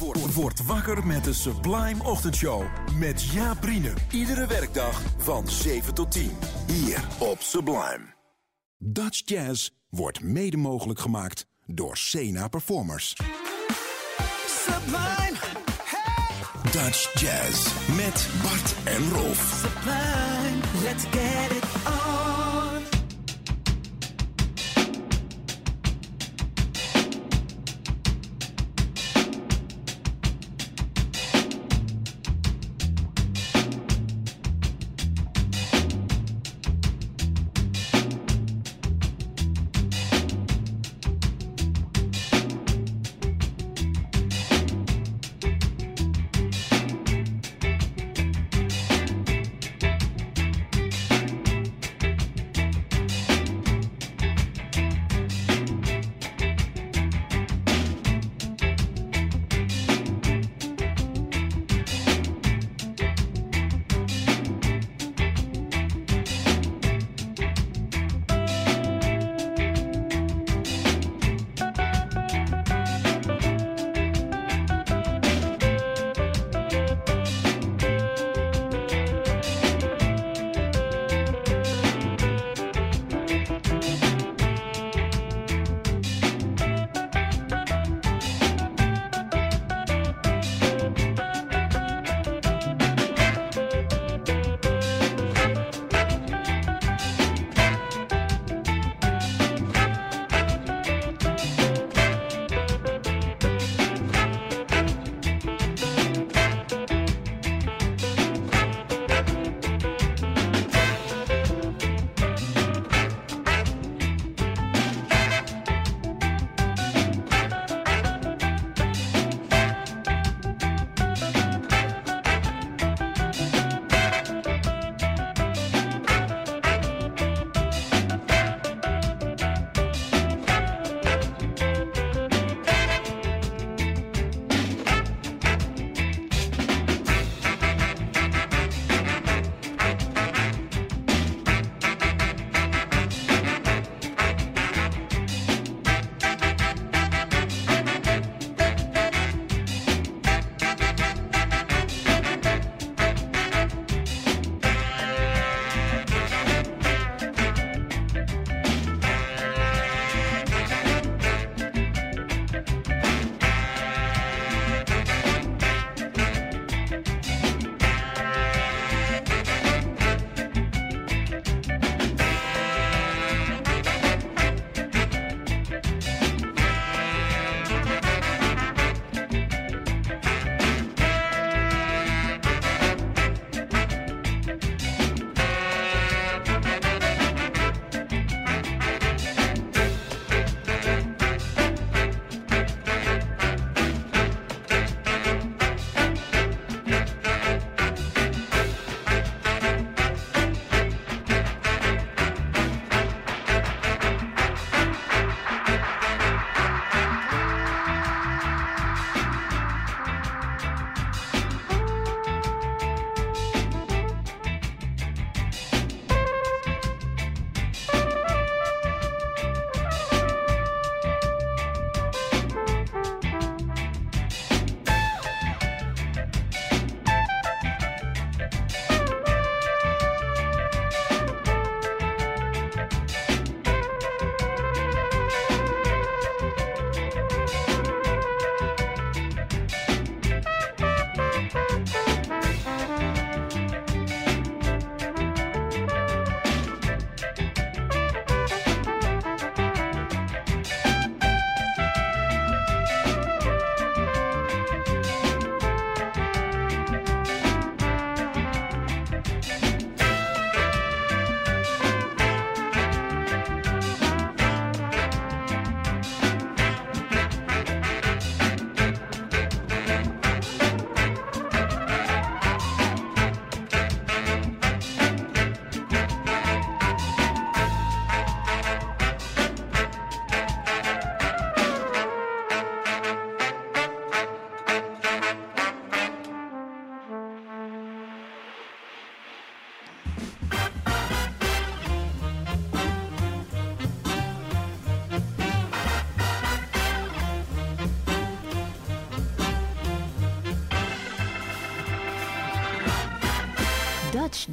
Word, word wakker met de Sublime Ochtendshow. Met Jaap Brienen. Iedere werkdag van 7 tot 10. Hier op Sublime. Dutch Jazz wordt mede mogelijk gemaakt door Sena Performers. Sublime, hey, Dutch Jazz met Bart en Rolf. sublime, let's get it on.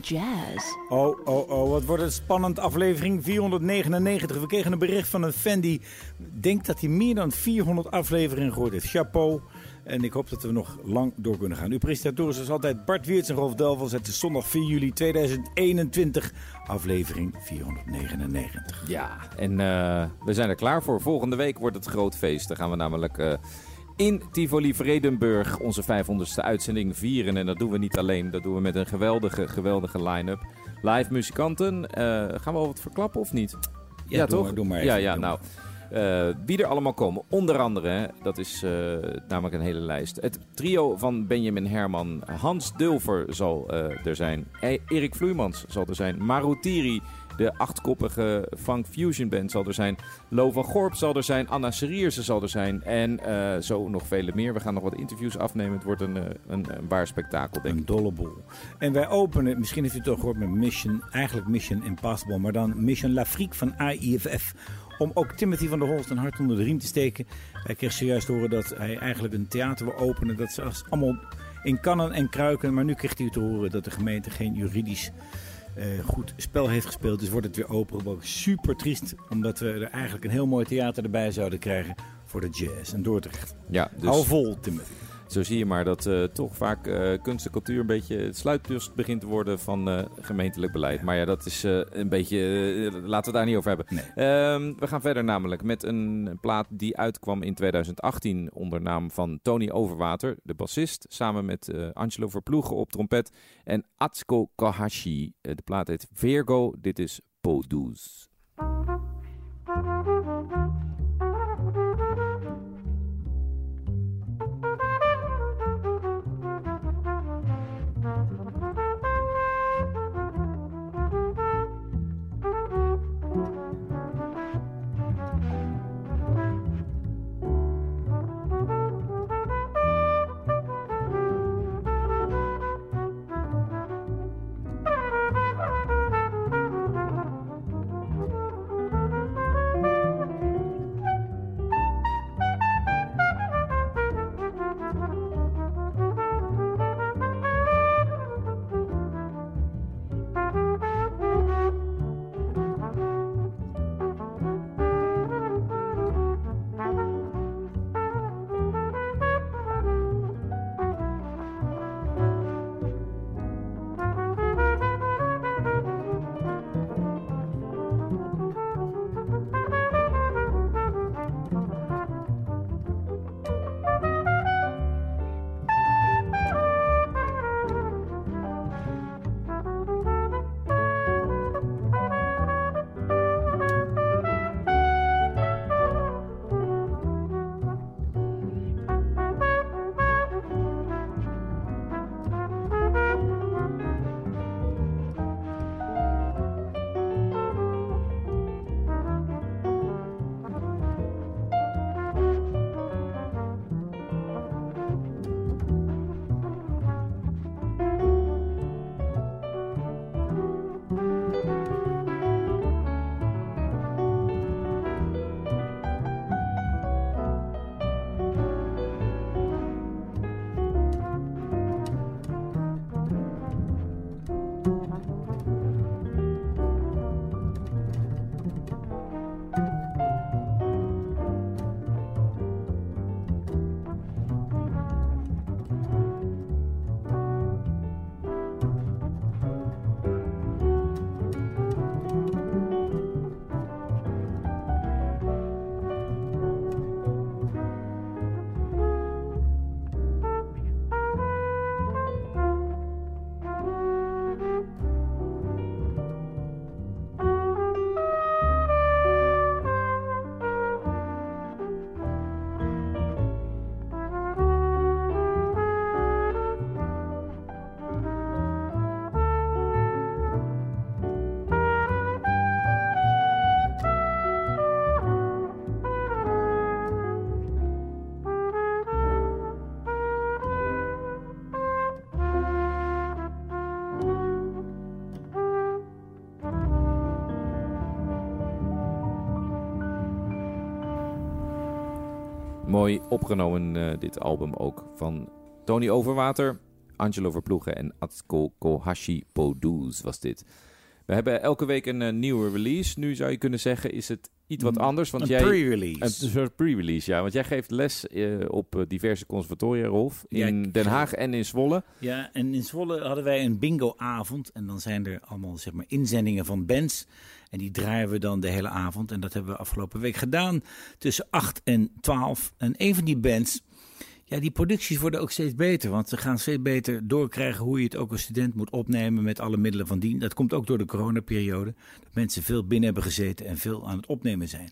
Jazz. Oh, oh, oh, wat wordt het spannend. Aflevering 499. We kregen een bericht van een fan die denkt dat hij meer dan 400 afleveringen gehoord heeft. Chapeau. En ik hoop dat we nog lang door kunnen gaan. Uw presentatoren is altijd Bart Weerts en Rolf Delvels. Het is zondag 4 juli 2021, aflevering 499. Ja, en uh, we zijn er klaar voor. Volgende week wordt het groot feest. Dan gaan we namelijk... Uh, in Tivoli Vredenburg onze 500ste uitzending vieren. En dat doen we niet alleen, dat doen we met een geweldige, geweldige line-up. Live muzikanten. Uh, gaan we al wat verklappen of niet? Ja, ja toch? Maar, doe maar even, ja, ja, nou. Uh, wie er allemaal komen. Onder andere, dat is uh, namelijk een hele lijst. Het trio van Benjamin Herman. Hans Dulver zal er zijn. E Erik Vloeimans zal er zijn. Marutiri, de achtkoppige Funk Fusion Band zal er zijn. Lo van Gorp zal er zijn. Anna Serierse zal er zijn. En zo nog vele meer. We gaan nog wat interviews afnemen. Het wordt een, een, een waar spektakel, denk ik. Een dolle boel. En wij openen, misschien heeft u het toch gehoord met Mission, eigenlijk Mission Impossible, maar dan Mission L'Afrique van AIFF om ook Timothy van der Holst een hart onder de riem te steken. Hij kreeg zojuist horen dat hij eigenlijk een theater wil openen. Dat ze allemaal in kannen en kruiken. Maar nu kreeg hij te horen dat de gemeente geen juridisch uh, goed spel heeft gespeeld. Dus wordt het weer open. Super triest, omdat we er eigenlijk een heel mooi theater erbij zouden krijgen voor de jazz en Dordrecht. Ja, dus... Hou vol, Timothy. Zo zie je maar dat uh, toch vaak uh, kunst en cultuur een beetje het sluitdust begint te worden van uh, gemeentelijk beleid. Maar ja, dat is een beetje. laten we het daar niet over hebben. Nee. Um, we gaan verder namelijk met een plaat die uitkwam in 2018 onder naam van Tony Overwater, de bassist. Samen met Angelo Verploegen op trompet en Atsuko Kahashi. de plaat heet Virgo. Dit is Poduz. Opgenomen, uh, dit album ook van Tony Overwater. Angelo Verploegen en Atsuko Kohashi Poduz was dit. We hebben elke week een eh, nieuwe release. Nu zou je kunnen zeggen, is het iets wat anders. Want een jij, pre-release. een soort pre-release, ja. Want jij geeft les eh, op eh, diverse conservatoria, Rolf. In Den Haag en in Zwolle. Ja, en in Zwolle hadden wij een bingo-avond. En dan zijn er allemaal zeg maar, inzendingen van bands. En die draaien we dan de hele avond. En dat hebben we afgelopen week gedaan. Tussen 8 en 12. En een van die bands. Ja, die producties worden ook steeds beter. Want ze gaan steeds beter doorkrijgen hoe je het ook als student moet opnemen. Met alle middelen van dien. Dat komt ook door de coronaperiode. Dat mensen veel binnen hebben gezeten en veel aan het opnemen zijn.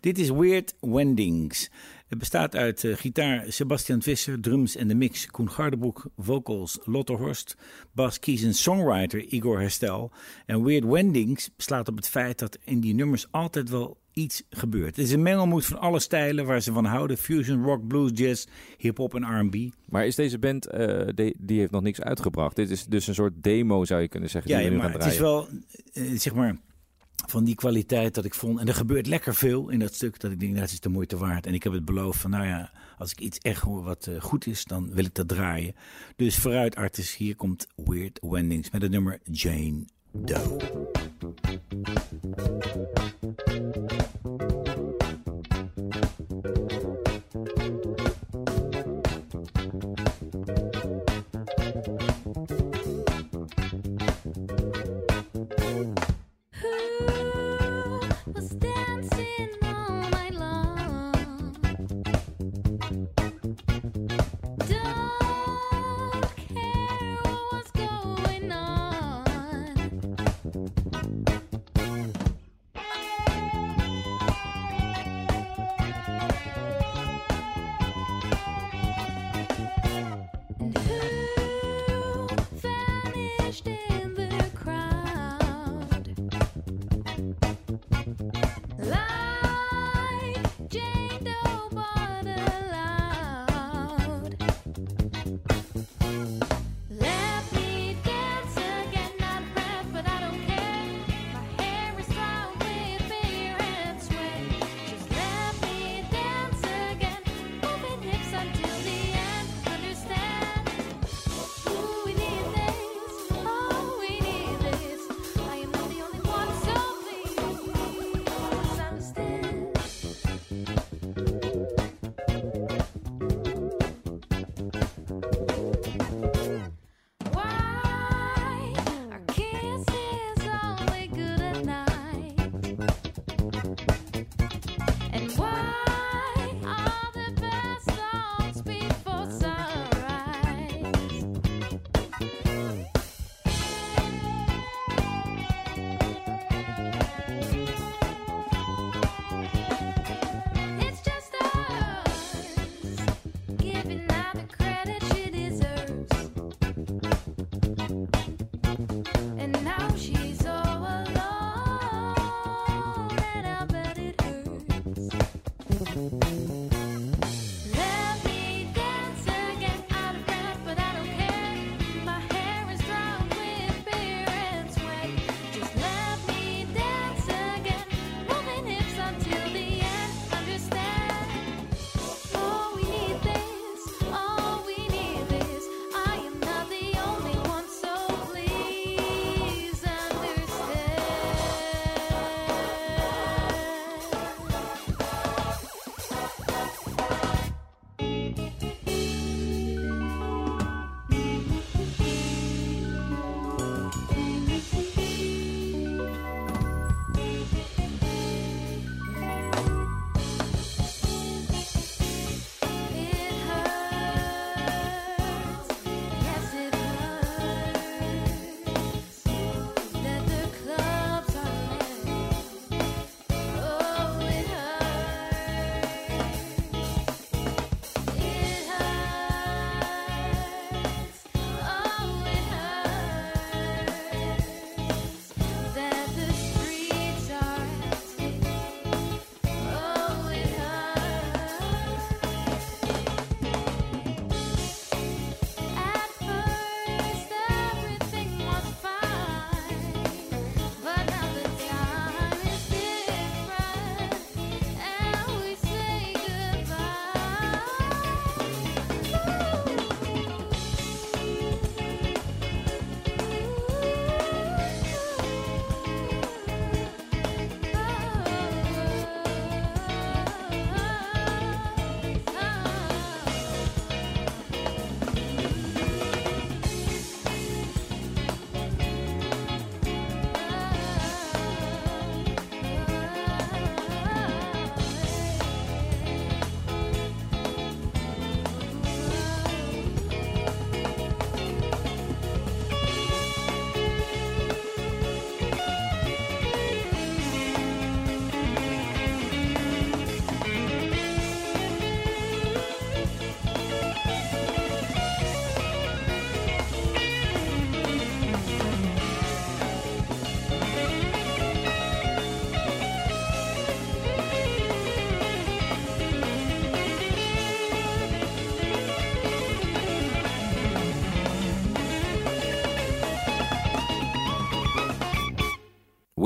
Dit is Weird Wendings. Het bestaat uit eh, gitaar Sebastian Visser, drums en de mix Koen Gardebroek, vocals Lotte Horst, bas, keys en songwriter Igor Herstel. En Weird Wendings slaat op het feit dat in die nummers altijd wel iets gebeurt. Het is een mengelmoed van alle stijlen waar ze van houden. Fusion, rock, blues, jazz, hip-hop en R&B. Maar is deze band, eh, die, die heeft nog niks uitgebracht. Dit is dus een soort demo, zou je kunnen zeggen, Ja, die ja, maar het is wel, eh, zeg maar, van die kwaliteit dat ik vond. En er gebeurt lekker veel in dat stuk dat ik denk, nou, dat is de moeite waard. En ik heb het beloofd van, nou ja, als ik iets echt hoor wat eh, goed is, dan wil ik dat draaien. Dus vooruit, artist, hier komt Weird Wendings met het nummer Jane Doe.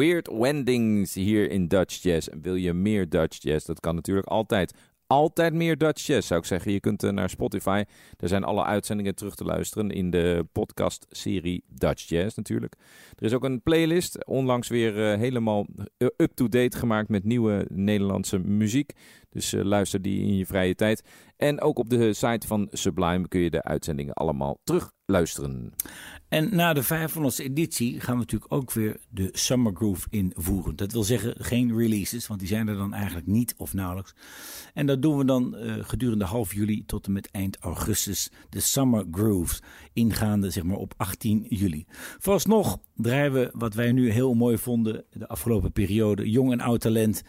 Weird Wendings hier in Dutch Jazz. Wil je meer Dutch Jazz? Dat kan natuurlijk altijd. Altijd meer Dutch Jazz, zou ik zeggen. Je kunt eh, naar Spotify. Daar zijn alle uitzendingen terug te luisteren in de podcast-serie Dutch Jazz natuurlijk. Er is ook een playlist, onlangs weer eh, helemaal eh, up-to-date gemaakt met nieuwe Nederlandse muziek. Dus luister die in je vrije tijd. En ook op de site van Sublime kun je de uitzendingen allemaal terug luisteren. En na de 500ste editie gaan we natuurlijk ook weer de Summer Groove invoeren. Dat wil zeggen geen releases, want die zijn er dan eigenlijk niet of nauwelijks. En dat doen we dan eh, gedurende half juli tot en met eind augustus. De Summer Grooves, ingaande zeg maar op 18 juli. Vooralsnog draaien we wat wij nu heel mooi vonden de afgelopen periode. Jong en oud talent.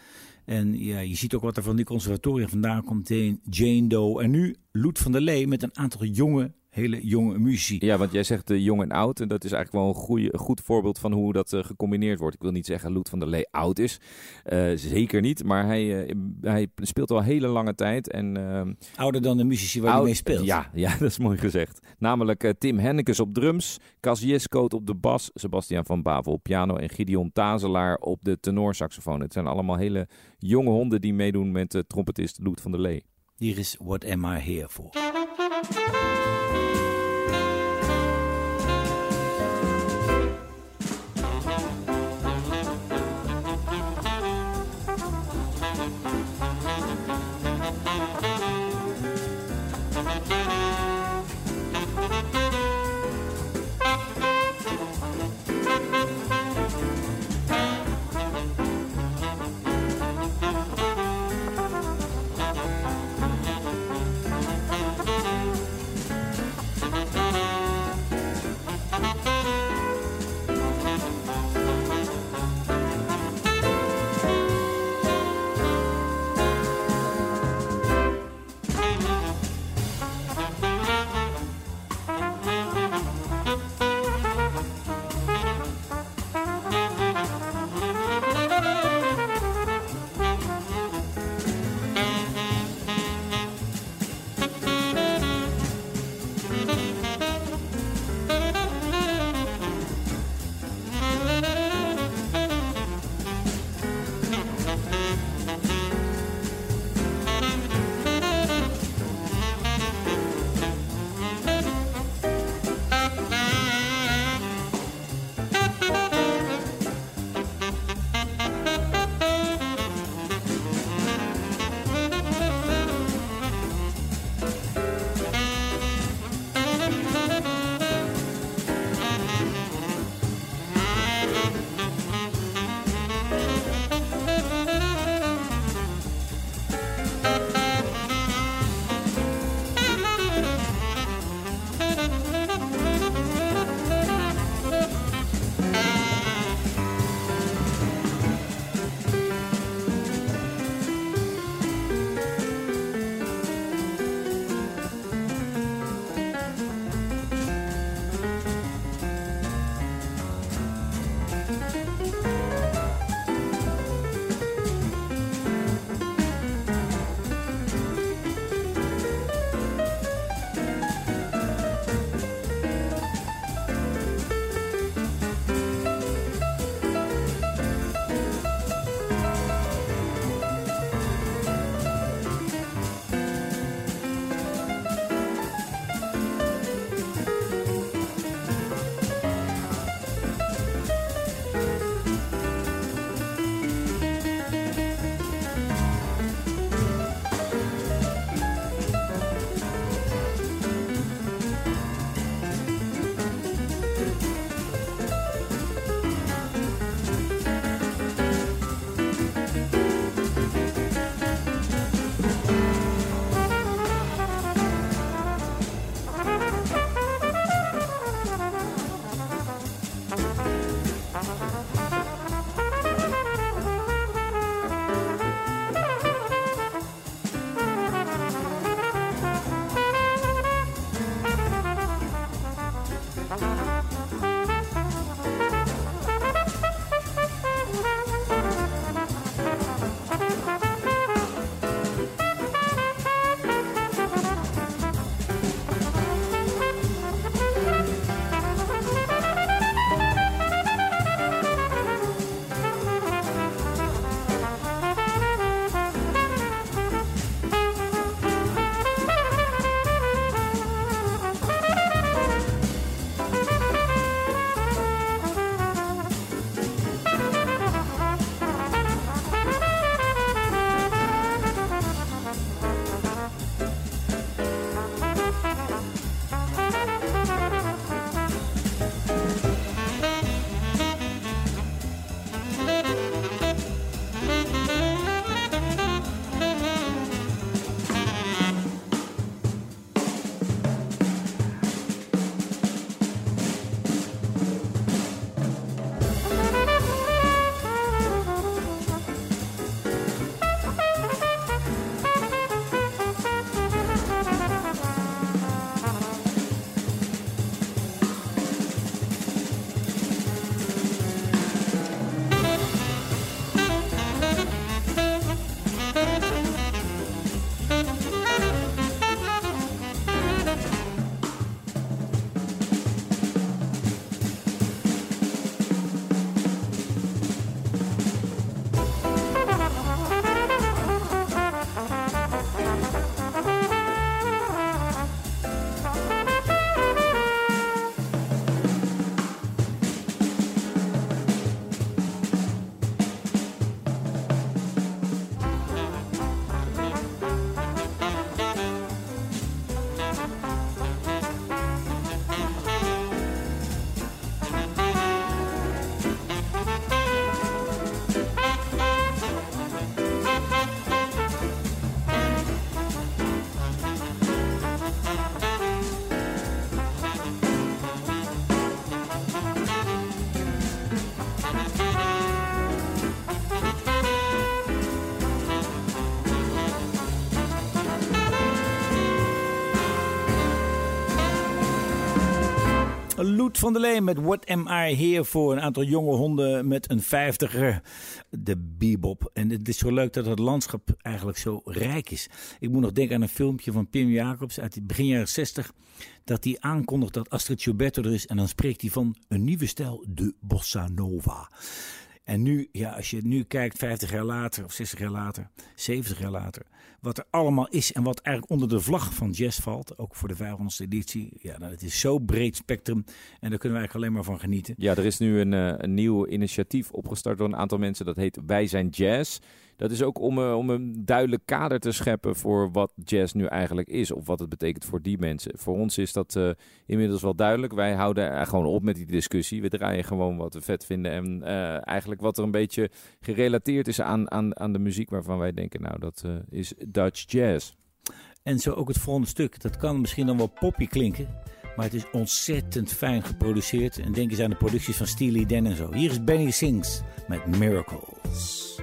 En ja, je ziet ook wat er van die conservatoria vandaan komt. Jane Doe en nu Loet van der Lee met een aantal jonge, hele jonge muzici. Ja, want jij zegt uh, jong en oud. En dat is eigenlijk wel een, goeie, een goed voorbeeld van hoe dat uh, gecombineerd wordt. Ik wil niet zeggen Loet van der Lee oud is. Uh, zeker niet. Maar hij, hij speelt al hele lange tijd. En, ehm, Ouder dan de muzici waar hij mee speelt. Ja, ja, dat is mooi gezegd. Namelijk Tim Hennekes op drums. Cas Jeskoot op de bas. Sebastian van Bavel op piano. En Gideon Tazelaar op de tenorsaxofoon. Het zijn allemaal hele jonge honden die meedoen met de trompetist Loet van der Lee. Hier is What Am I Here For. Van der Leen met What Am I Here For? Een aantal jonge honden met een vijftiger. De bebop. En het is zo leuk dat het landschap eigenlijk zo rijk is. Ik moet nog denken aan een filmpje van Pim Jacobs uit het begin jaren 60. Dat hij aankondigt dat Astrid Gilberto er is. En dan spreekt hij van een nieuwe stijl, de bossa nova. En nu, ja, als je nu kijkt, 50 jaar later, of 60 jaar later, 70 jaar later, wat er allemaal is en wat eigenlijk onder de vlag van jazz valt, ook voor de 500ste editie, ja, nou, het is zo breed spectrum en daar kunnen we eigenlijk alleen maar van genieten. Ja, er is nu een, eh, een nieuw initiatief opgestart door een aantal mensen. Dat heet Wij zijn Jazz. Dat is ook om, eh, om een duidelijk kader te scheppen voor wat jazz nu eigenlijk is. Of wat het betekent voor die mensen. Voor ons is dat eh, inmiddels wel duidelijk. Wij houden er gewoon op met die discussie. We draaien gewoon wat we vet vinden. En eh, eigenlijk wat er een beetje gerelateerd is aan, aan, aan de muziek waarvan wij denken, nou dat is Dutch jazz. En zo ook het volgende stuk. Dat kan misschien dan wel poppy klinken. Maar het is ontzettend fijn geproduceerd. En denk eens aan de producties van Steely Dan en zo. Hier is Benny Sings met Miracles.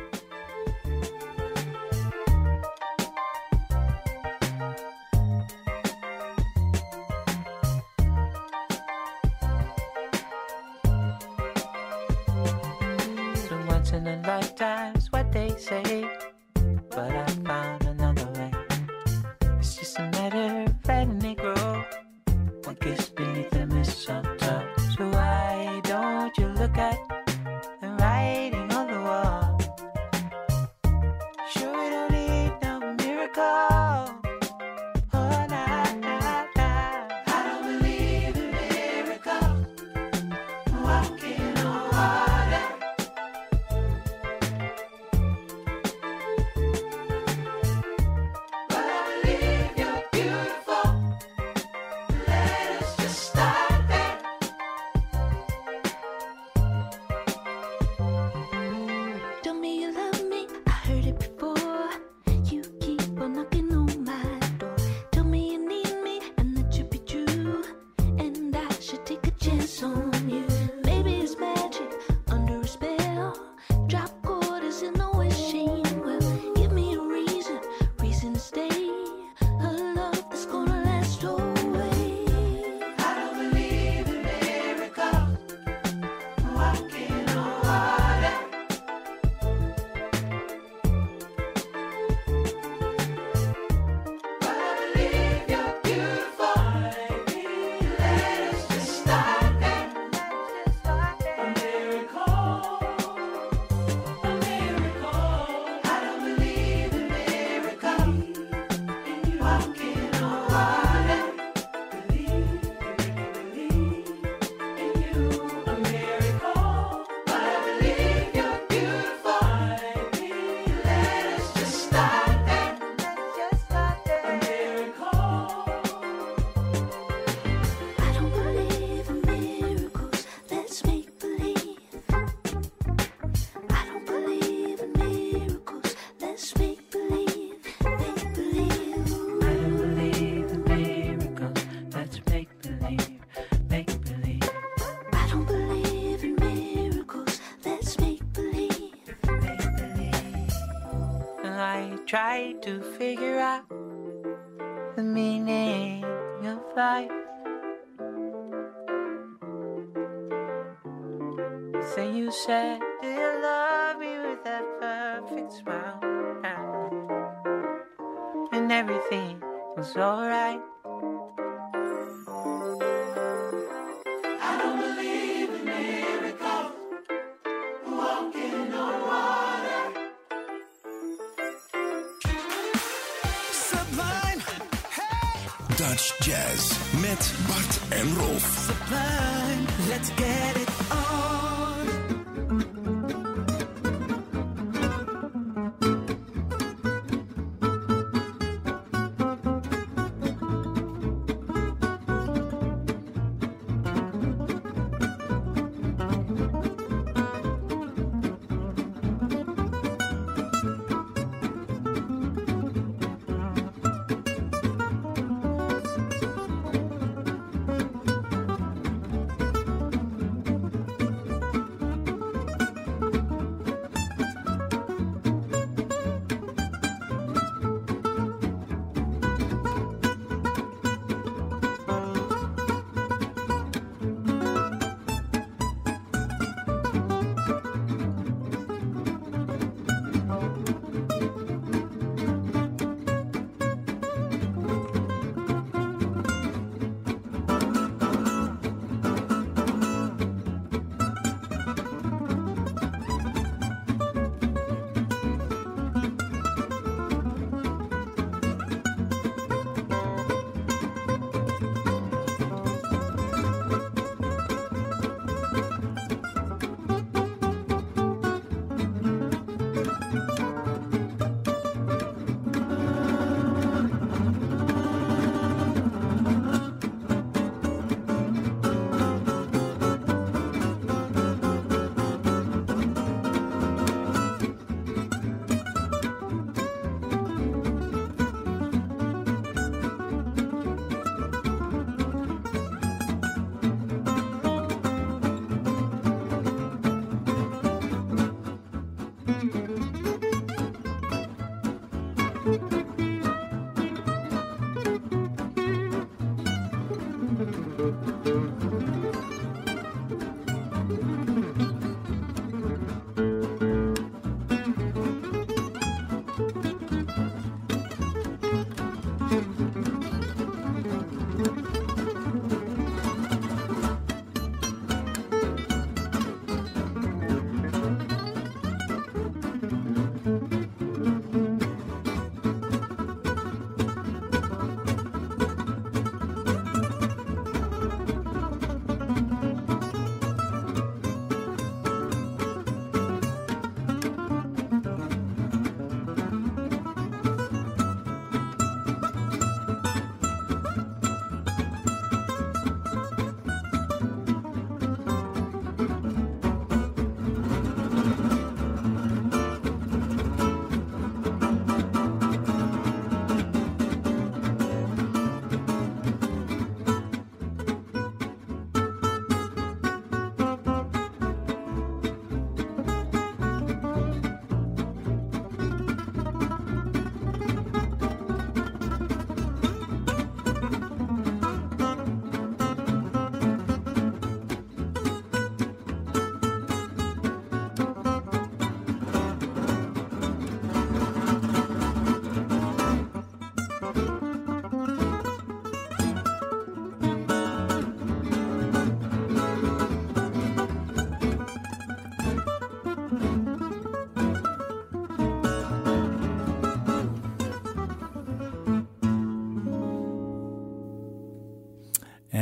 To figure out the meaning of life. Then you said, Let's get it on.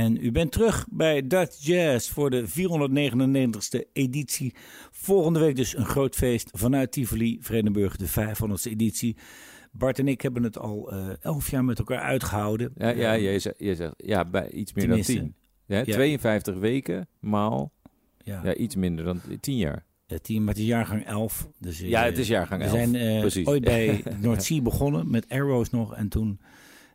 En u bent terug bij Dutch Jazz voor de 499ste editie. Volgende week dus een groot feest vanuit Tivoli, Vredenburg, de 500ste editie. Bart en ik hebben het al eh, elf jaar met elkaar uitgehouden. Ja, ja, je zegt, je zegt ja, bij iets meer Tenminste. dan tien. Ja, Ja. 52 weken maal Ja, ja, iets minder dan 10 jaar. eh, team, maar het is jaargang 11. Dus, eh, Ja, het is jaargang We 11. zijn eh, Precies. ooit bij Noordzee begonnen met Arrows nog. En toen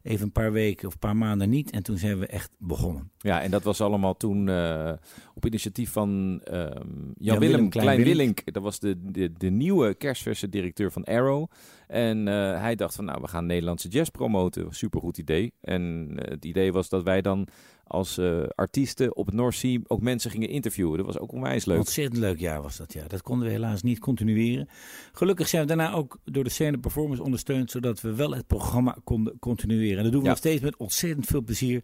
even een paar weken of een paar maanden niet. En toen zijn we echt begonnen. Ja, en dat was allemaal toen eh, op initiatief van ehm Jan-Willem Jan-Willem Klein-Willink. Dat was de, de, de nieuwe kerstverse directeur van Arrow. En eh, hij dacht van, nou, we gaan Nederlandse jazz promoten. Supergoed idee. En eh, het idee was dat wij dan als eh, artiesten op het North Sea ook mensen gingen interviewen. Dat was ook onwijs leuk. Ontzettend leuk jaar was dat, ja. Dat konden we helaas niet continueren. Gelukkig zijn we daarna ook door de scène performance ondersteund, zodat we wel het programma konden continueren. En dat doen we Ja. nog steeds met ontzettend veel plezier.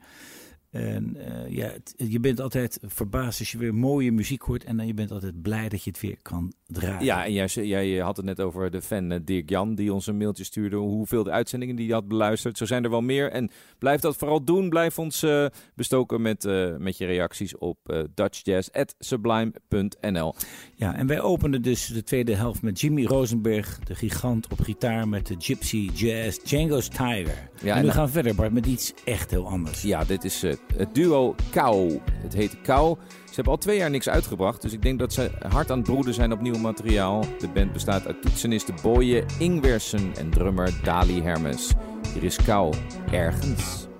En eh, ja, het- je bent altijd verbaasd als je weer mooie muziek hoort. En dan je bent altijd blij dat je het weer kan Ja, en jij, jij had het net over de fan eh, Dirk Jan die ons een mailtje stuurde. Hoeveel de uitzendingen die hij had beluisterd. Zo zijn er wel meer. En blijf dat vooral doen. Blijf ons eh, bestoken met, eh, met je reacties op uh, dutchjazz.sublime.nl. Ja, en wij openden dus de tweede helft met Jimmy Rosenberg, de gigant op gitaar met de Gypsy Jazz Django's Tiger. Ja, en en we gaan verder, Bart, met iets echt heel anders. Ja, dit is het duo Kou. Het heet Kou. Ze hebben al twee jaar niks uitgebracht. Dus ik denk dat ze hard aan het broeden zijn op nieuw materiaal. De band bestaat uit toetseniste Boye Ingwersen en drummer Dali Hermes. Hier is Kou. Ergens.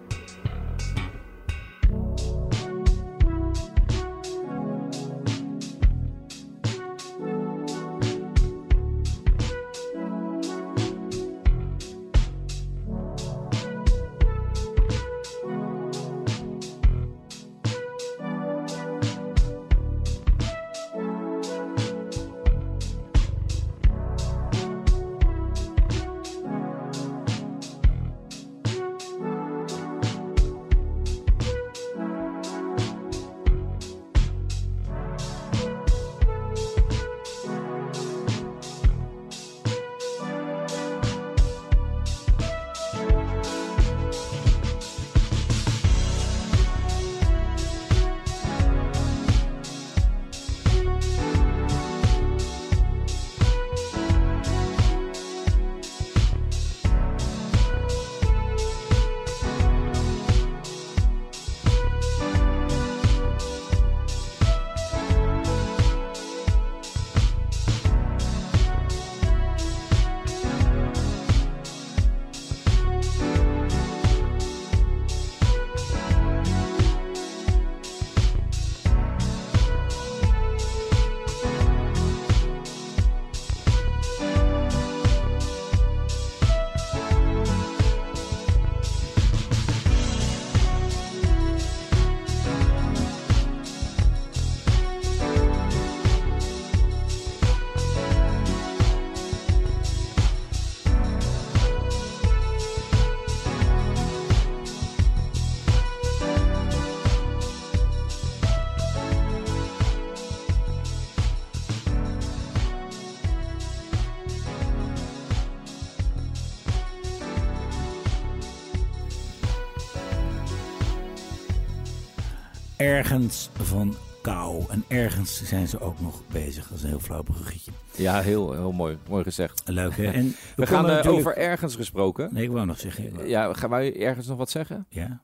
Ergens van kou. En ergens zijn ze ook nog bezig. Dat is een heel flauw bruggetje. Ja, heel, heel mooi, mooi gezegd. Leuk hè? En We gaan konden eh, natuurlijk- over ergens gesproken. Nee, ik wou nog zeggen. Ja, gaan wij ergens nog wat zeggen? Ja.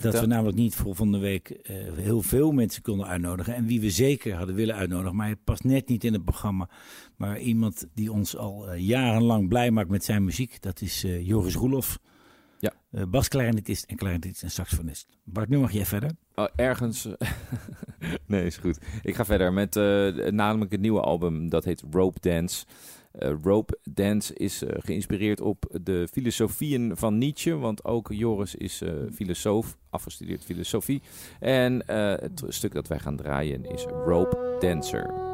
Dat we namelijk niet voor volgende week eh, heel veel mensen konden uitnodigen. En wie we zeker hadden willen uitnodigen. Maar hij past net niet in het programma. Maar iemand die ons al eh, jarenlang blij maakt met zijn muziek. Dat is Joris Roelof. Ja. Eh basklarinetist en klarinetist en saxofonist. Bart, nu mag jij verder. Oh, ergens. nee, is goed. Ik ga verder met eh, namelijk het nieuwe album. Dat heet Rope Dance. Eh, Rope Dance is eh, geïnspireerd op de filosofieën van Nietzsche. Want ook Joris is eh, filosoof, afgestudeerd filosofie. En eh, het stuk dat wij gaan draaien is Rope Dancer.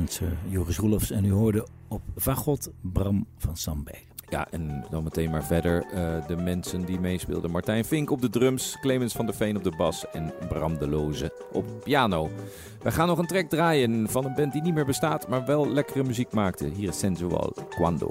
Dancer Joris Roelofs. En u hoorde op Vagot Bram van Sambeek. Ja, en dan meteen maar verder. eh, de mensen die meespeelden. Martijn Vink op de drums, Clemens van der Veen op de bas en Bram de Loze op piano. We gaan nog een track draaien van een band die niet meer bestaat, maar wel lekkere muziek maakte. Hier is Sensual. Quando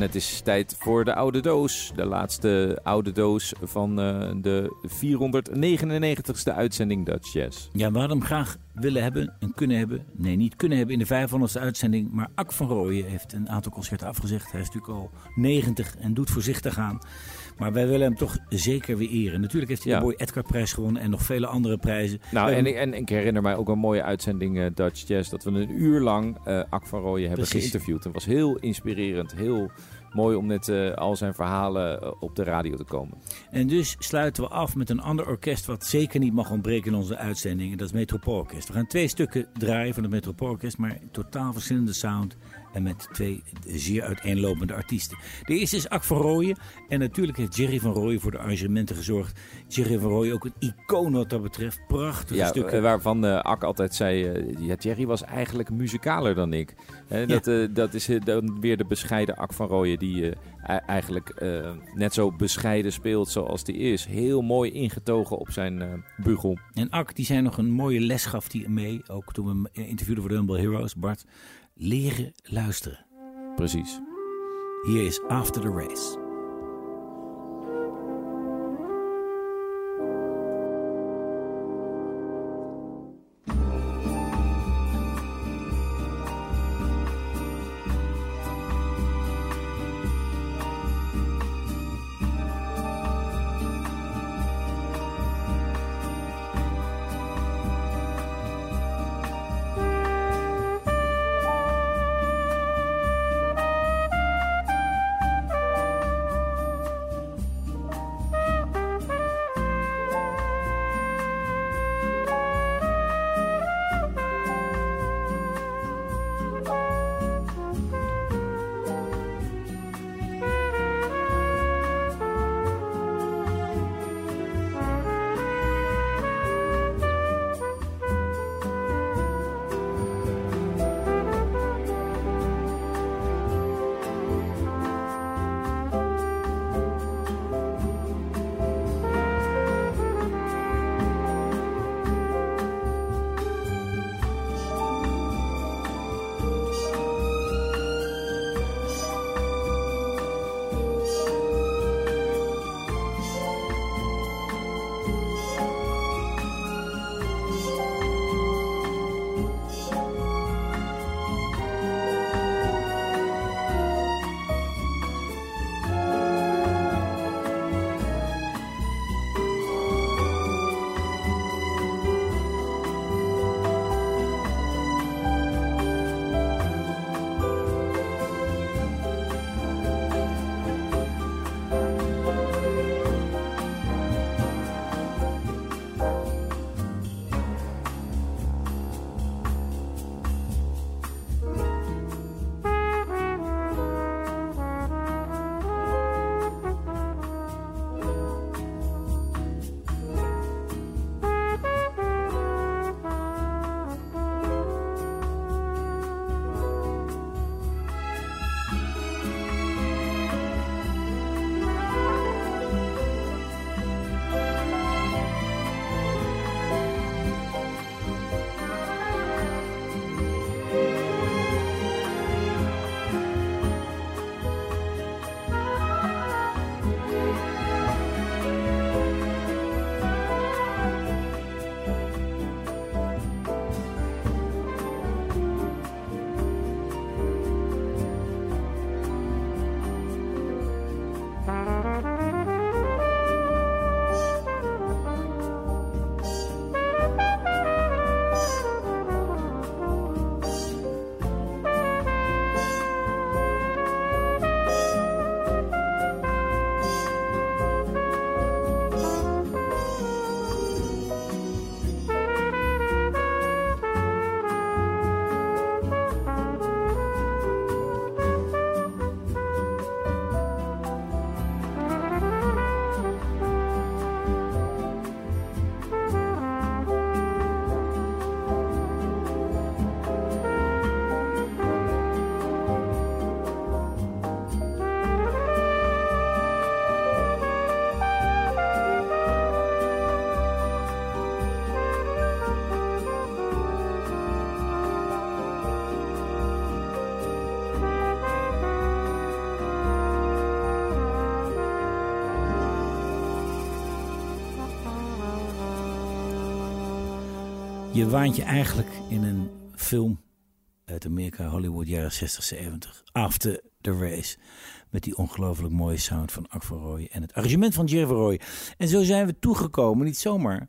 En het is tijd voor de oude doos. De laatste oude doos van eh, de 499ste uitzending Dutch Jazz. Ja, we hadden hem graag willen hebben en kunnen hebben. Nee, niet kunnen hebben in de 500ste uitzending. Maar Ak van Rooyen heeft een aantal concerten afgezegd. Hij is natuurlijk al 90 en doet voorzichtig aan. Maar wij willen hem toch zeker weer eren. Natuurlijk heeft hij Ja. de Boy Edgar prijs gewonnen en nog vele andere prijzen. Nou, We en, en ik herinner mij ook een mooie uitzending eh, Dutch Jazz. Dat we een uur lang Ak van Rooyen hebben Precies. geïnterviewd. Het was heel inspirerend. Heel mooi om net eh, al zijn verhalen op de radio te komen. En dus sluiten we af met een ander orkest wat zeker niet mag ontbreken in onze uitzending. En dat is Metropoolorkest. We gaan twee stukken draaien van het Metropoolorkest, maar totaal verschillende sound. En met twee zeer uiteenlopende artiesten. De eerste is Ak van Rooyen. En natuurlijk heeft Jerry van Rooyen voor de arrangementen gezorgd. Jerry van Rooyen ook een icoon wat dat betreft. Prachtige Ja, stukken. eh, waarvan eh Ak altijd zei, ja, Jerry was eigenlijk muzikaler dan ik. Dat, dat is dan weer de bescheiden Ak van Rooyen die eigenlijk net zo bescheiden speelt zoals die is. Heel mooi ingetogen op zijn bugel. En Ak, die zijn nog een mooie les gaf die mee. Ook toen we hem interviewden voor de Humble Heroes. Bart, leren luisteren. Precies. Hier is After the Race. Je waant je eigenlijk in een film uit Amerika, Hollywood, jaren 60, 70. After the Race. Met die ongelooflijk mooie sound van Ak van en het arrangement van Jerry Rooij. En zo zijn we toegekomen, niet zomaar,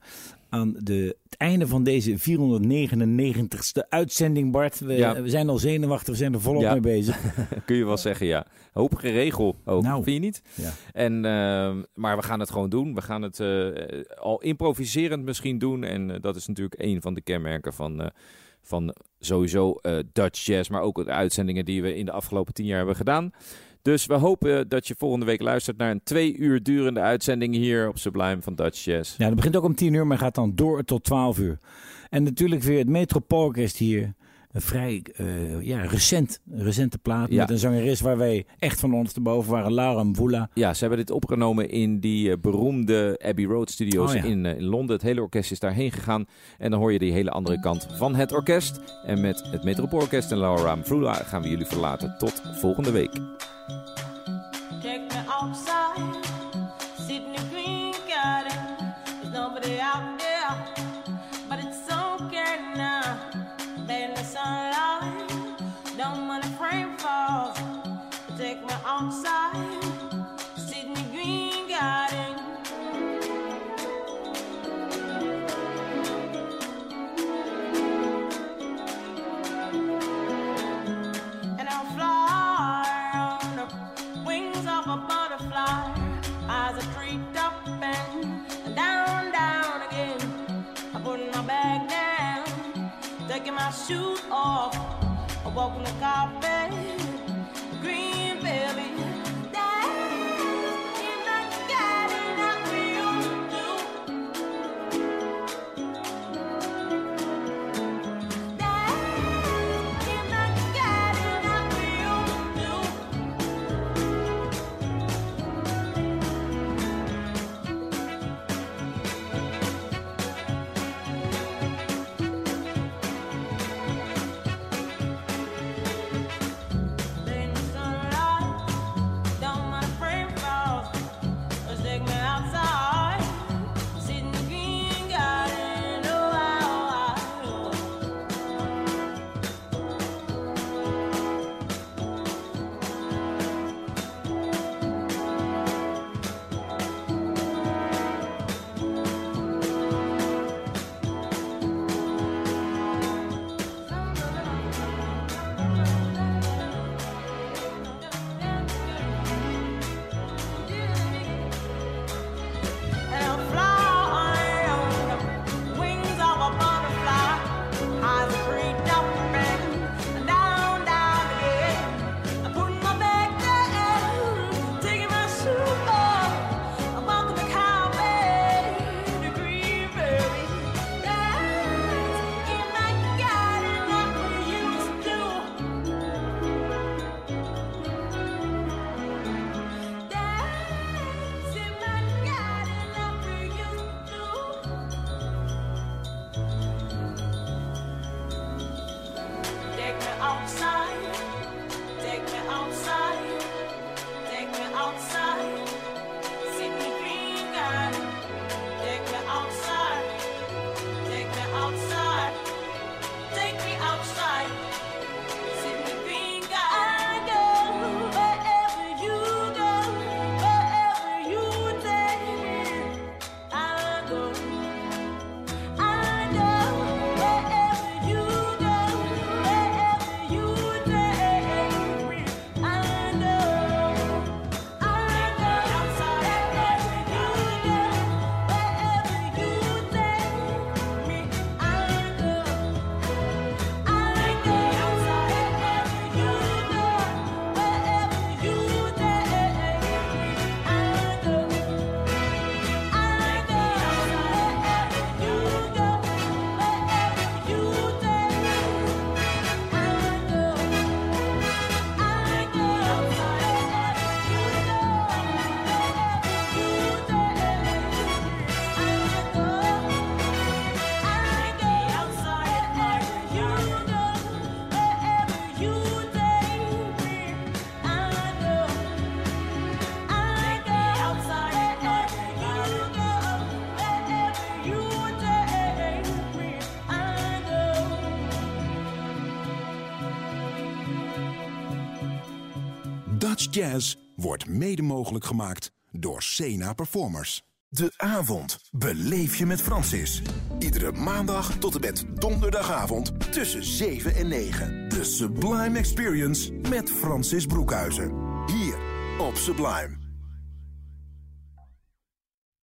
aan de, einde van deze 499ste uitzending, Bart. We, Ja. we zijn al zenuwachtig, we zijn er volop Ja. mee bezig. Kun je wel zeggen, ja. Hopige regel ook, Nou. vind je niet? Ja. En, ehm, maar we gaan het gewoon doen. We gaan het eh, al improviserend misschien doen. En eh, dat is natuurlijk een van de kenmerken van, eh, van sowieso Dutch Jazz. Maar ook de uitzendingen die we in de afgelopen tien jaar hebben gedaan. Dus we hopen dat je volgende week luistert naar een twee uur durende uitzending hier op Sublime van Dutch Jazz. Ja, dat begint ook om 10 uur, maar gaat dan door tot 12 uur. En natuurlijk weer het Metropoolorkest hier. Een vrij eh, ja, recent, recente plaat Ja. met een zangeres waar wij echt van ons te boven waren. Laura Mvula. Ja, ze hebben dit opgenomen in die eh, beroemde Abbey Road Studios Oh ja. in, eh, in Londen. Het hele orkest is daarheen gegaan. En dan hoor je die hele andere kant van het orkest. En met het Metropoolorkest en Laura Mvula gaan we jullie verlaten. Tot volgende week. Outside, the green garden. and I'll fly on the wings of a butterfly as I creep up and down, down again. I'm putting my bag down, taking my shoes off, I walk on the carpet, Jazz wordt mede mogelijk gemaakt door Sena Performers. De avond beleef je met Francis. Iedere maandag tot en met donderdagavond tussen 7 en 9. De Sublime Experience met Francis Broekhuizen. Hier op Sublime.